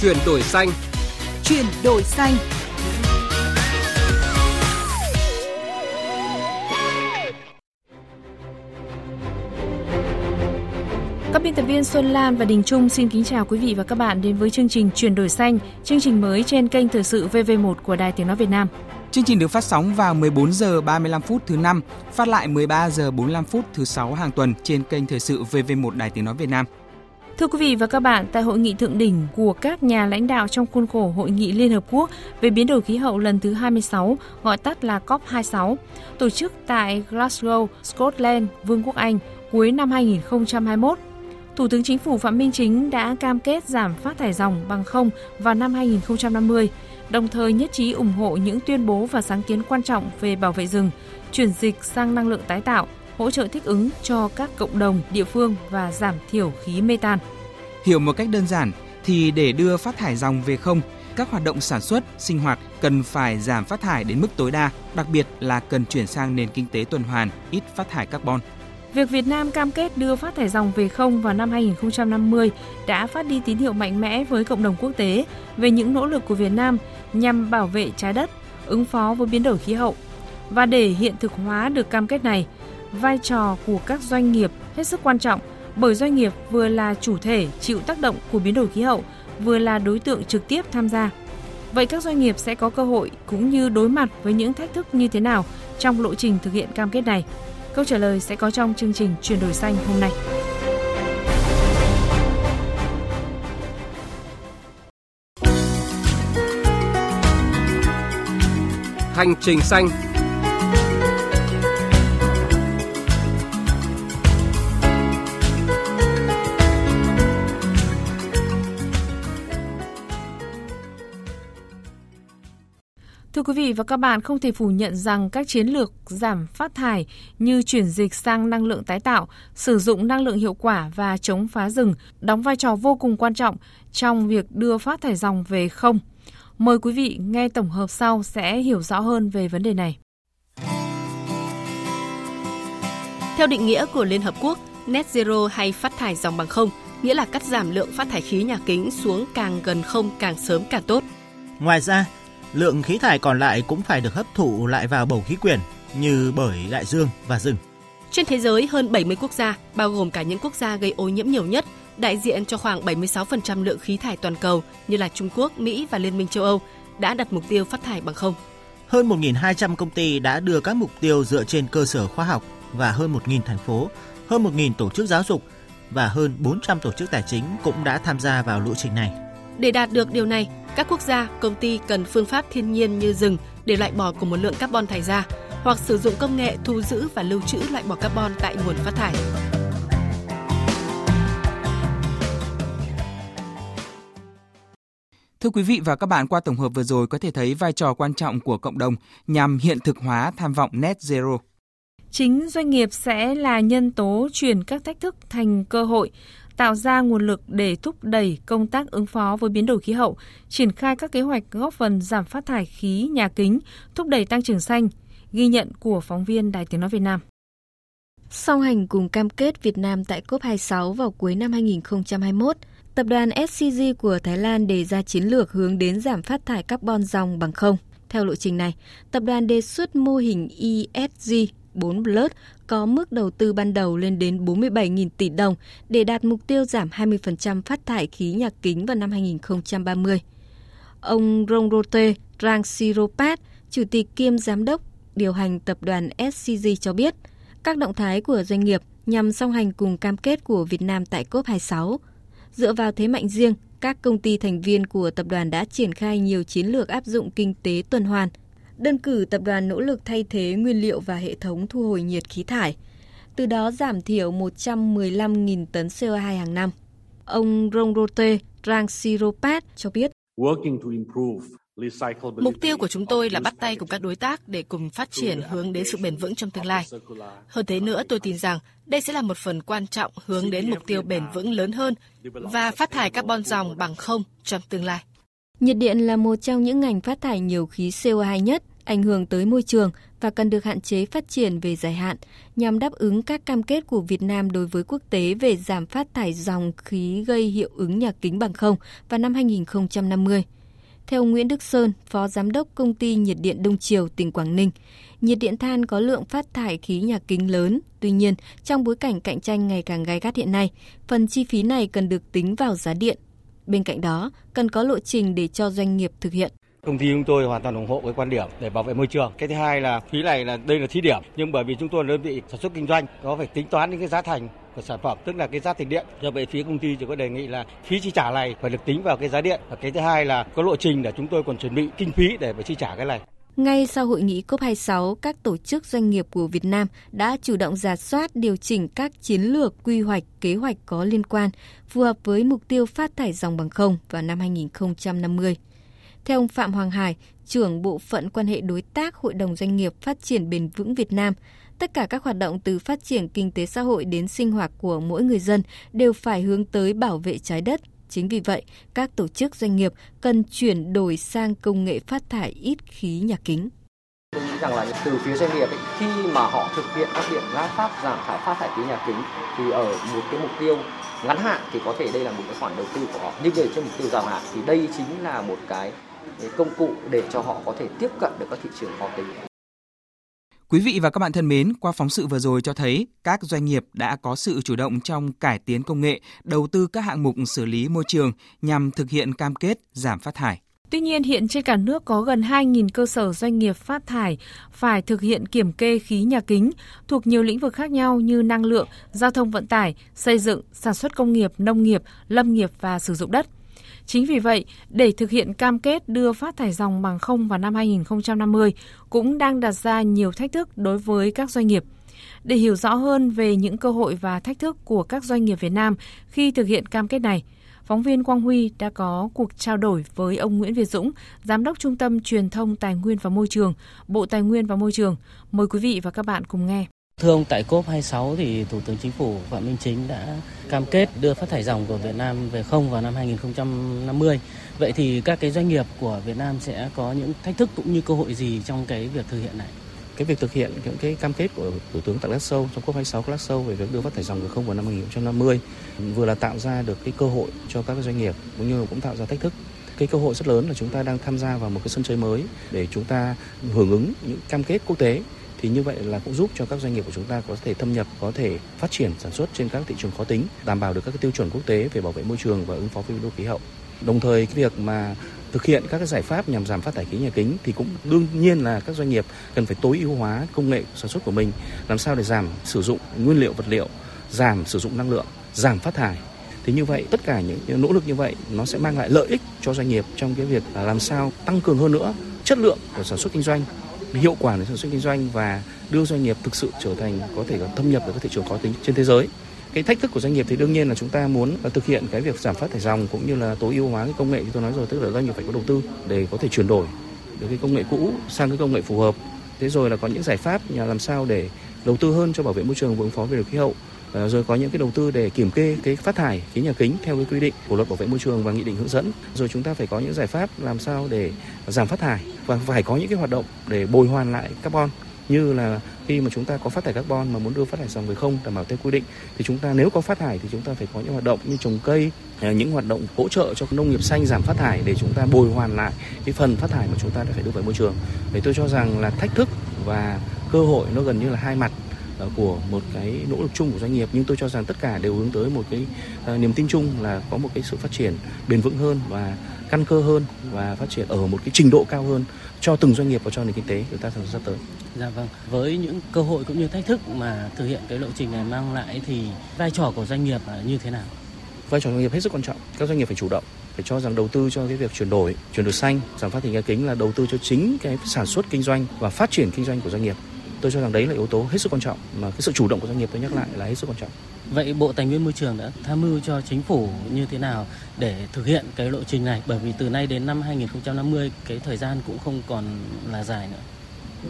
Chuyển đổi xanh. Chuyển đổi xanh. Các biên tập viên Xuân Lan và Đình Trung xin kính chào quý vị và các bạn đến với chương trình Chuyển đổi xanh, chương trình mới trên kênh Thời sự VV1 của Đài Tiếng nói Việt Nam. Chương trình được phát sóng vào 14 giờ 35 phút thứ năm, phát lại 13 giờ 45 phút thứ sáu hàng tuần trên kênh Thời sự VV1 Đài Tiếng nói Việt Nam. Thưa quý vị và các bạn, tại hội nghị thượng đỉnh của các nhà lãnh đạo trong khuôn khổ Hội nghị Liên Hợp Quốc về biến đổi khí hậu lần thứ 26, gọi tắt là COP26, tổ chức tại Glasgow, Scotland, Vương quốc Anh cuối năm 2021, Thủ tướng Chính phủ Phạm Minh Chính đã cam kết giảm phát thải ròng bằng không vào năm 2050, đồng thời nhất trí ủng hộ những tuyên bố và sáng kiến quan trọng về bảo vệ rừng, chuyển dịch sang năng lượng tái tạo, hỗ trợ thích ứng cho các cộng đồng, địa phương và giảm thiểu khí mê tan. Hiểu một cách đơn giản thì để đưa phát thải dòng về không, các hoạt động sản xuất, sinh hoạt cần phải giảm phát thải đến mức tối đa, đặc biệt là cần chuyển sang nền kinh tế tuần hoàn, ít phát thải carbon. Việc Việt Nam cam kết đưa phát thải dòng về không vào năm 2050 đã phát đi tín hiệu mạnh mẽ với cộng đồng quốc tế về những nỗ lực của Việt Nam nhằm bảo vệ trái đất, ứng phó với biến đổi khí hậu. Và để hiện thực hóa được cam kết này, vai trò của các doanh nghiệp hết sức quan trọng bởi doanh nghiệp vừa là chủ thể chịu tác động của biến đổi khí hậu, vừa là đối tượng trực tiếp tham gia. Vậy các doanh nghiệp sẽ có cơ hội cũng như đối mặt với những thách thức như thế nào trong lộ trình thực hiện cam kết này? Câu trả lời sẽ có trong chương trình Chuyển đổi xanh hôm nay. Hành trình xanh quý vị và các bạn, không thể phủ nhận rằng các chiến lược giảm phát thải như chuyển dịch sang năng lượng tái tạo, sử dụng năng lượng hiệu quả và chống phá rừng đóng vai trò vô cùng quan trọng trong việc đưa phát thải dòng về không. Mời quý vị nghe tổng hợp sau sẽ hiểu rõ hơn về vấn đề này. Theo định nghĩa của Liên Hợp Quốc, net zero hay phát thải dòng bằng không nghĩa là cắt giảm lượng phát thải khí nhà kính xuống càng gần không càng sớm càng tốt. Ngoài ra, lượng khí thải còn lại cũng phải được hấp thụ lại vào bầu khí quyển như bởi đại dương và rừng. Trên thế giới, hơn 70 quốc gia, bao gồm cả những quốc gia gây ô nhiễm nhiều nhất, đại diện cho khoảng 76% lượng khí thải toàn cầu như là Trung Quốc, Mỹ và Liên minh châu Âu, đã đặt mục tiêu phát thải bằng không. Hơn 1.200 công ty đã đưa các mục tiêu dựa trên cơ sở khoa học và hơn 1.000 thành phố, hơn 1.000 tổ chức giáo dục và hơn 400 tổ chức tài chính cũng đã tham gia vào lộ trình này. Để đạt được điều này, các quốc gia, công ty cần phương pháp thiên nhiên như rừng để loại bỏ cùng một lượng carbon thải ra, hoặc sử dụng công nghệ thu giữ và lưu trữ loại bỏ carbon tại nguồn phát thải. Thưa quý vị và các bạn, qua tổng hợp vừa rồi có thể thấy vai trò quan trọng của cộng đồng nhằm hiện thực hóa tham vọng net zero. Chính doanh nghiệp sẽ là nhân tố chuyển các thách thức thành cơ hội, tạo ra nguồn lực để thúc đẩy công tác ứng phó với biến đổi khí hậu, triển khai các kế hoạch góp phần giảm phát thải khí nhà kính, thúc đẩy tăng trưởng xanh, ghi nhận của phóng viên Đài Tiếng Nói Việt Nam. Song hành cùng cam kết Việt Nam tại COP26 vào cuối năm 2021, tập đoàn SCG của Thái Lan đề ra chiến lược hướng đến giảm phát thải carbon dòng bằng không. Theo lộ trình này, tập đoàn đề xuất mô hình ESG 4 Plus có mức đầu tư ban đầu lên đến 47.000 tỷ đồng để đạt mục tiêu giảm 20% phát thải khí nhà kính vào năm 2030. Ông Rongrote Rangsiropat, Chủ tịch kiêm Giám đốc điều hành tập đoàn SCG cho biết, các động thái của doanh nghiệp nhằm song hành cùng cam kết của Việt Nam tại COP26. Dựa vào thế mạnh riêng, các công ty thành viên của tập đoàn đã triển khai nhiều chiến lược áp dụng kinh tế tuần hoàn – Đơn cử tập đoàn nỗ lực thay thế nguyên liệu và hệ thống thu hồi nhiệt khí thải, từ đó giảm thiểu 115.000 tấn CO2 hàng năm. Ông Rongrote Rangsiropat cho biết, Mục tiêu của chúng tôi là bắt tay cùng các đối tác để cùng phát triển hướng đến sự bền vững trong tương lai. Hơn thế nữa, tôi tin rằng đây sẽ là một phần quan trọng hướng đến mục tiêu bền vững lớn hơn và phát thải carbon dòng bằng không trong tương lai. Nhiệt điện là một trong những ngành phát thải nhiều khí CO2 nhất, ảnh hưởng tới môi trường và cần được hạn chế phát triển về dài hạn nhằm đáp ứng các cam kết của Việt Nam đối với quốc tế về giảm phát thải dòng khí gây hiệu ứng nhà kính bằng không vào năm 2050. Theo Nguyễn Đức Sơn, Phó Giám đốc Công ty Nhiệt điện Đông Triều, tỉnh Quảng Ninh, nhiệt điện than có lượng phát thải khí nhà kính lớn. Tuy nhiên, trong bối cảnh cạnh tranh ngày càng gai gắt hiện nay, phần chi phí này cần được tính vào giá điện. Bên cạnh đó, cần có lộ trình để cho doanh nghiệp thực hiện. Công ty chúng tôi hoàn toàn ủng hộ cái quan điểm để bảo vệ môi trường. Cái thứ hai là phí này là đây là thí điểm, nhưng bởi vì chúng tôi là đơn vị sản xuất kinh doanh, có phải tính toán những cái giá thành của sản phẩm, tức là cái giá tiền điện. Do vậy phía công ty chỉ có đề nghị là phí chi trả này phải được tính vào cái giá điện. Và cái thứ hai là có lộ trình để chúng tôi còn chuẩn bị kinh phí để phải chi trả cái này. Ngay sau hội nghị COP26, các tổ chức doanh nghiệp của Việt Nam đã chủ động giả soát điều chỉnh các chiến lược, quy hoạch, kế hoạch có liên quan, phù hợp với mục tiêu phát thải dòng bằng không vào năm 2050. Theo ông Phạm Hoàng Hải, trưởng bộ phận quan hệ đối tác Hội đồng Doanh nghiệp Phát triển Bền vững Việt Nam, tất cả các hoạt động từ phát triển kinh tế xã hội đến sinh hoạt của mỗi người dân đều phải hướng tới bảo vệ trái đất. Chính vì vậy, các tổ chức doanh nghiệp cần chuyển đổi sang công nghệ phát thải ít khí nhà kính. Tôi nghĩ rằng là từ phía doanh nghiệp ấy, khi mà họ thực hiện các biện pháp giảm thải phát thải khí nhà kính thì ở một cái mục tiêu ngắn hạn thì có thể đây là một cái khoản đầu tư của họ nhưng để cho mục tiêu dài hạn thì đây chính là một cái công cụ để cho họ có thể tiếp cận được các thị trường khó tính. Quý vị và các bạn thân mến, qua phóng sự vừa rồi cho thấy các doanh nghiệp đã có sự chủ động trong cải tiến công nghệ, đầu tư các hạng mục xử lý môi trường nhằm thực hiện cam kết giảm phát thải. Tuy nhiên, hiện trên cả nước có gần 2.000 cơ sở doanh nghiệp phát thải phải thực hiện kiểm kê khí nhà kính thuộc nhiều lĩnh vực khác nhau như năng lượng, giao thông vận tải, xây dựng, sản xuất công nghiệp, nông nghiệp, lâm nghiệp và sử dụng đất. Chính vì vậy, để thực hiện cam kết đưa phát thải dòng bằng không vào năm 2050 cũng đang đặt ra nhiều thách thức đối với các doanh nghiệp. Để hiểu rõ hơn về những cơ hội và thách thức của các doanh nghiệp Việt Nam khi thực hiện cam kết này, phóng viên Quang Huy đã có cuộc trao đổi với ông Nguyễn Việt Dũng, Giám đốc Trung tâm Truyền thông Tài nguyên và Môi trường, Bộ Tài nguyên và Môi trường. Mời quý vị và các bạn cùng nghe. Thưa ông, tại COP26 thì Thủ tướng Chính phủ Phạm Minh Chính đã cam kết đưa phát thải dòng của Việt Nam về không vào năm 2050. Vậy thì các cái doanh nghiệp của Việt Nam sẽ có những thách thức cũng như cơ hội gì trong cái việc thực hiện này? Cái việc thực hiện những cái cam kết của Thủ tướng tại Glasgow trong COP26 Glasgow về việc đưa phát thải dòng về không vào năm 2050 vừa là tạo ra được cái cơ hội cho các doanh nghiệp cũng như cũng tạo ra thách thức cái cơ hội rất lớn là chúng ta đang tham gia vào một cái sân chơi mới để chúng ta hưởng ứng những cam kết quốc tế thì như vậy là cũng giúp cho các doanh nghiệp của chúng ta có thể thâm nhập, có thể phát triển sản xuất trên các thị trường khó tính, đảm bảo được các tiêu chuẩn quốc tế về bảo vệ môi trường và ứng phó với biến đổi khí hậu. Đồng thời cái việc mà thực hiện các cái giải pháp nhằm giảm phát thải khí nhà kính thì cũng đương nhiên là các doanh nghiệp cần phải tối ưu hóa công nghệ sản xuất của mình, làm sao để giảm sử dụng nguyên liệu vật liệu, giảm sử dụng năng lượng, giảm phát thải thì như vậy tất cả những nỗ lực như vậy nó sẽ mang lại lợi ích cho doanh nghiệp trong cái việc làm sao tăng cường hơn nữa chất lượng của sản xuất kinh doanh hiệu quả để sản xuất kinh doanh và đưa doanh nghiệp thực sự trở thành có thể thâm nhập vào các thị trường khó tính trên thế giới. Cái thách thức của doanh nghiệp thì đương nhiên là chúng ta muốn thực hiện cái việc giảm phát thải dòng cũng như là tối ưu hóa cái công nghệ như tôi nói rồi, tức là doanh nghiệp phải có đầu tư để có thể chuyển đổi được cái công nghệ cũ sang cái công nghệ phù hợp. Thế rồi là có những giải pháp nhà làm sao để đầu tư hơn cho bảo vệ môi trường và ứng phó về biến đổi khí hậu. Ờ, rồi có những cái đầu tư để kiểm kê cái phát thải khí nhà kính theo cái quy định của luật bảo vệ môi trường và nghị định hướng dẫn. Rồi chúng ta phải có những giải pháp làm sao để giảm phát thải và phải có những cái hoạt động để bồi hoàn lại carbon. Như là khi mà chúng ta có phát thải carbon mà muốn đưa phát thải dòng về không đảm bảo theo quy định, thì chúng ta nếu có phát thải thì chúng ta phải có những hoạt động như trồng cây ờ, những hoạt động hỗ trợ cho nông nghiệp xanh giảm phát thải để chúng ta bồi hoàn lại cái phần phát thải mà chúng ta đã phải đưa về môi trường. để tôi cho rằng là thách thức và cơ hội nó gần như là hai mặt của một cái nỗ lực chung của doanh nghiệp nhưng tôi cho rằng tất cả đều hướng tới một cái uh, niềm tin chung là có một cái sự phát triển bền vững hơn và căn cơ hơn và phát triển ở một cái trình độ cao hơn cho từng doanh nghiệp và cho nền kinh tế chúng ta trong sắp tới. Dạ vâng. Với những cơ hội cũng như thách thức mà thực hiện cái lộ trình này mang lại thì vai trò của doanh nghiệp là như thế nào? Vai trò doanh nghiệp hết sức quan trọng. Các doanh nghiệp phải chủ động phải cho rằng đầu tư cho cái việc chuyển đổi, chuyển đổi xanh, giảm phát thải nhà kính là đầu tư cho chính cái sản xuất kinh doanh và phát triển kinh doanh của doanh nghiệp tôi cho rằng đấy là yếu tố hết sức quan trọng mà cái sự chủ động của doanh nghiệp tôi nhắc lại là hết sức quan trọng. Vậy Bộ Tài nguyên Môi trường đã tham mưu cho chính phủ như thế nào để thực hiện cái lộ trình này? Bởi vì từ nay đến năm 2050 cái thời gian cũng không còn là dài nữa.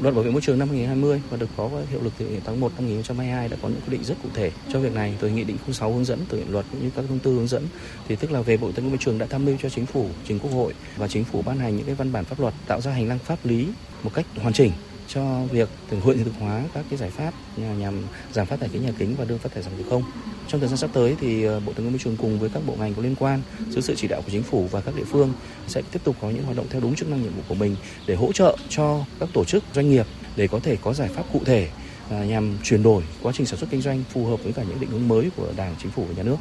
Luật bảo vệ môi trường năm 2020 và được có hiệu lực từ tháng 1 năm 2022 đã có những quy định rất cụ thể cho việc này từ nghị định 06 hướng dẫn từ luật cũng như các thông tư hướng dẫn thì tức là về Bộ Tài nguyên Môi trường đã tham mưu cho chính phủ, trình Quốc hội và chính phủ ban hành những cái văn bản pháp luật tạo ra hành lang pháp lý một cách hoàn chỉnh cho việc thực hiện thực hóa các cái giải pháp nhằm giảm phát thải khí nhà kính và đưa phát thải dòng về không. Trong thời gian sắp tới thì ờ, Bộ Tài nguyên Môi trường cùng với các bộ ngành có liên quan dưới sự chỉ đạo của chính phủ và các địa phương sẽ tiếp tục có những hoạt động theo đúng chức năng nhiệm vụ của mình để hỗ trợ cho các tổ chức doanh nghiệp để có thể có giải pháp cụ thể à, nhằm chuyển đổi quá trình sản xuất kinh doanh phù hợp với cả những định hướng mới của Đảng, Chính phủ và Nhà nước.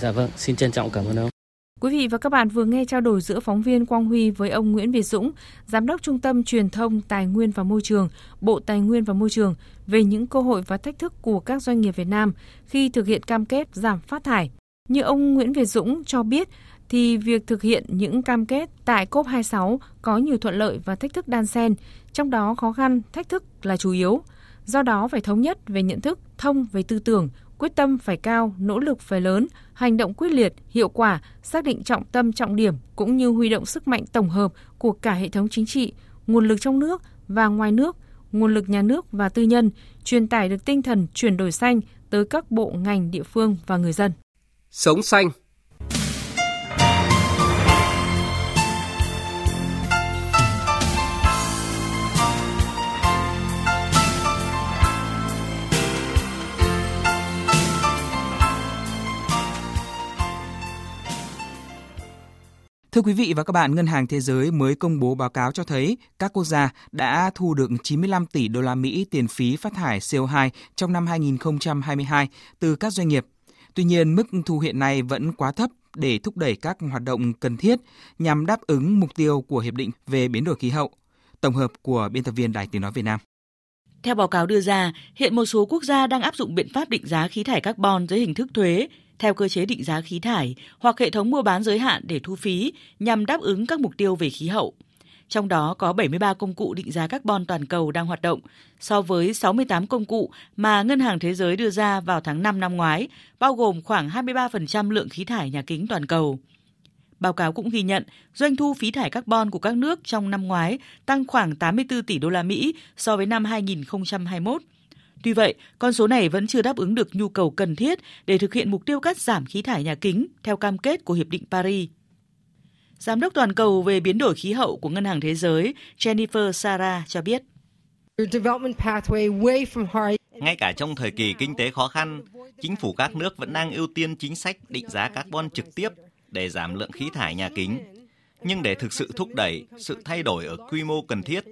Dạ vâng, xin trân trọng cảm ơn ông. Quý vị và các bạn vừa nghe trao đổi giữa phóng viên Quang Huy với ông Nguyễn Việt Dũng, Giám đốc Trung tâm Truyền thông Tài nguyên và Môi trường, Bộ Tài nguyên và Môi trường về những cơ hội và thách thức của các doanh nghiệp Việt Nam khi thực hiện cam kết giảm phát thải. Như ông Nguyễn Việt Dũng cho biết, thì việc thực hiện những cam kết tại COP26 có nhiều thuận lợi và thách thức đan xen, trong đó khó khăn, thách thức là chủ yếu. Do đó phải thống nhất về nhận thức, thông về tư tưởng, quyết tâm phải cao, nỗ lực phải lớn, hành động quyết liệt, hiệu quả, xác định trọng tâm trọng điểm cũng như huy động sức mạnh tổng hợp của cả hệ thống chính trị, nguồn lực trong nước và ngoài nước, nguồn lực nhà nước và tư nhân, truyền tải được tinh thần chuyển đổi xanh tới các bộ ngành địa phương và người dân. Sống xanh Thưa quý vị và các bạn, Ngân hàng Thế giới mới công bố báo cáo cho thấy các quốc gia đã thu được 95 tỷ đô la Mỹ tiền phí phát thải CO2 trong năm 2022 từ các doanh nghiệp. Tuy nhiên, mức thu hiện nay vẫn quá thấp để thúc đẩy các hoạt động cần thiết nhằm đáp ứng mục tiêu của Hiệp định về biến đổi khí hậu. Tổng hợp của biên tập viên Đài Tiếng Nói Việt Nam. Theo báo cáo đưa ra, hiện một số quốc gia đang áp dụng biện pháp định giá khí thải carbon dưới hình thức thuế theo cơ chế định giá khí thải hoặc hệ thống mua bán giới hạn để thu phí nhằm đáp ứng các mục tiêu về khí hậu. Trong đó có 73 công cụ định giá carbon toàn cầu đang hoạt động, so với 68 công cụ mà Ngân hàng Thế giới đưa ra vào tháng 5 năm ngoái, bao gồm khoảng 23% lượng khí thải nhà kính toàn cầu. Báo cáo cũng ghi nhận doanh thu phí thải carbon của các nước trong năm ngoái tăng khoảng 84 tỷ đô la Mỹ so với năm 2021 Tuy vậy, con số này vẫn chưa đáp ứng được nhu cầu cần thiết để thực hiện mục tiêu cắt giảm khí thải nhà kính theo cam kết của Hiệp định Paris. Giám đốc toàn cầu về biến đổi khí hậu của Ngân hàng Thế giới Jennifer Sara cho biết. Ngay cả trong thời kỳ kinh tế khó khăn, chính phủ các nước vẫn đang ưu tiên chính sách định giá carbon trực tiếp để giảm lượng khí thải nhà kính. Nhưng để thực sự thúc đẩy sự thay đổi ở quy mô cần thiết,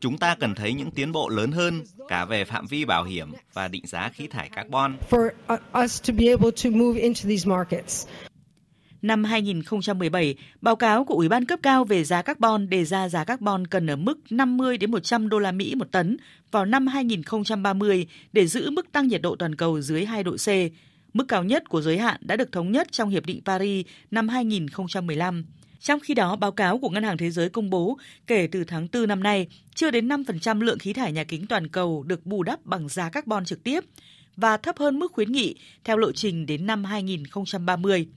Chúng ta cần thấy những tiến bộ lớn hơn cả về phạm vi bảo hiểm và định giá khí thải carbon. Năm 2017, báo cáo của Ủy ban cấp cao về giá carbon đề ra giá carbon cần ở mức 50 đến 100 đô la Mỹ một tấn vào năm 2030 để giữ mức tăng nhiệt độ toàn cầu dưới 2 độ C. Mức cao nhất của giới hạn đã được thống nhất trong Hiệp định Paris năm 2015. Trong khi đó, báo cáo của Ngân hàng Thế giới công bố kể từ tháng 4 năm nay, chưa đến 5% lượng khí thải nhà kính toàn cầu được bù đắp bằng giá carbon trực tiếp và thấp hơn mức khuyến nghị theo lộ trình đến năm 2030.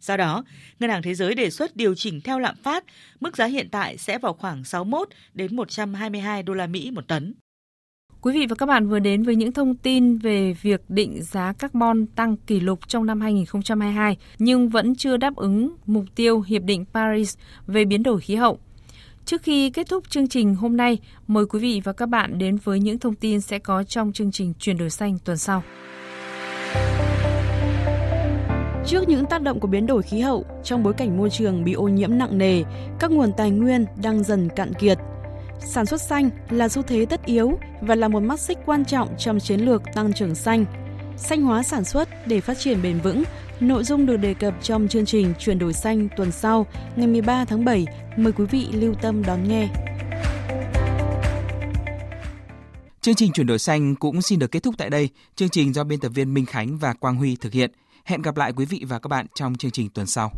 Do đó, Ngân hàng Thế giới đề xuất điều chỉnh theo lạm phát, mức giá hiện tại sẽ vào khoảng 61 đến 122 đô la Mỹ một tấn. Quý vị và các bạn vừa đến với những thông tin về việc định giá carbon tăng kỷ lục trong năm 2022 nhưng vẫn chưa đáp ứng mục tiêu Hiệp định Paris về biến đổi khí hậu. Trước khi kết thúc chương trình hôm nay, mời quý vị và các bạn đến với những thông tin sẽ có trong chương trình Chuyển đổi xanh tuần sau. Trước những tác động của biến đổi khí hậu, trong bối cảnh môi trường bị ô nhiễm nặng nề, các nguồn tài nguyên đang dần cạn kiệt – Sản xuất xanh là xu thế tất yếu và là một mắt xích quan trọng trong chiến lược tăng trưởng xanh. Xanh hóa sản xuất để phát triển bền vững, nội dung được đề cập trong chương trình Chuyển đổi xanh tuần sau, ngày 13 tháng 7. Mời quý vị lưu tâm đón nghe. Chương trình Chuyển đổi xanh cũng xin được kết thúc tại đây. Chương trình do biên tập viên Minh Khánh và Quang Huy thực hiện. Hẹn gặp lại quý vị và các bạn trong chương trình tuần sau.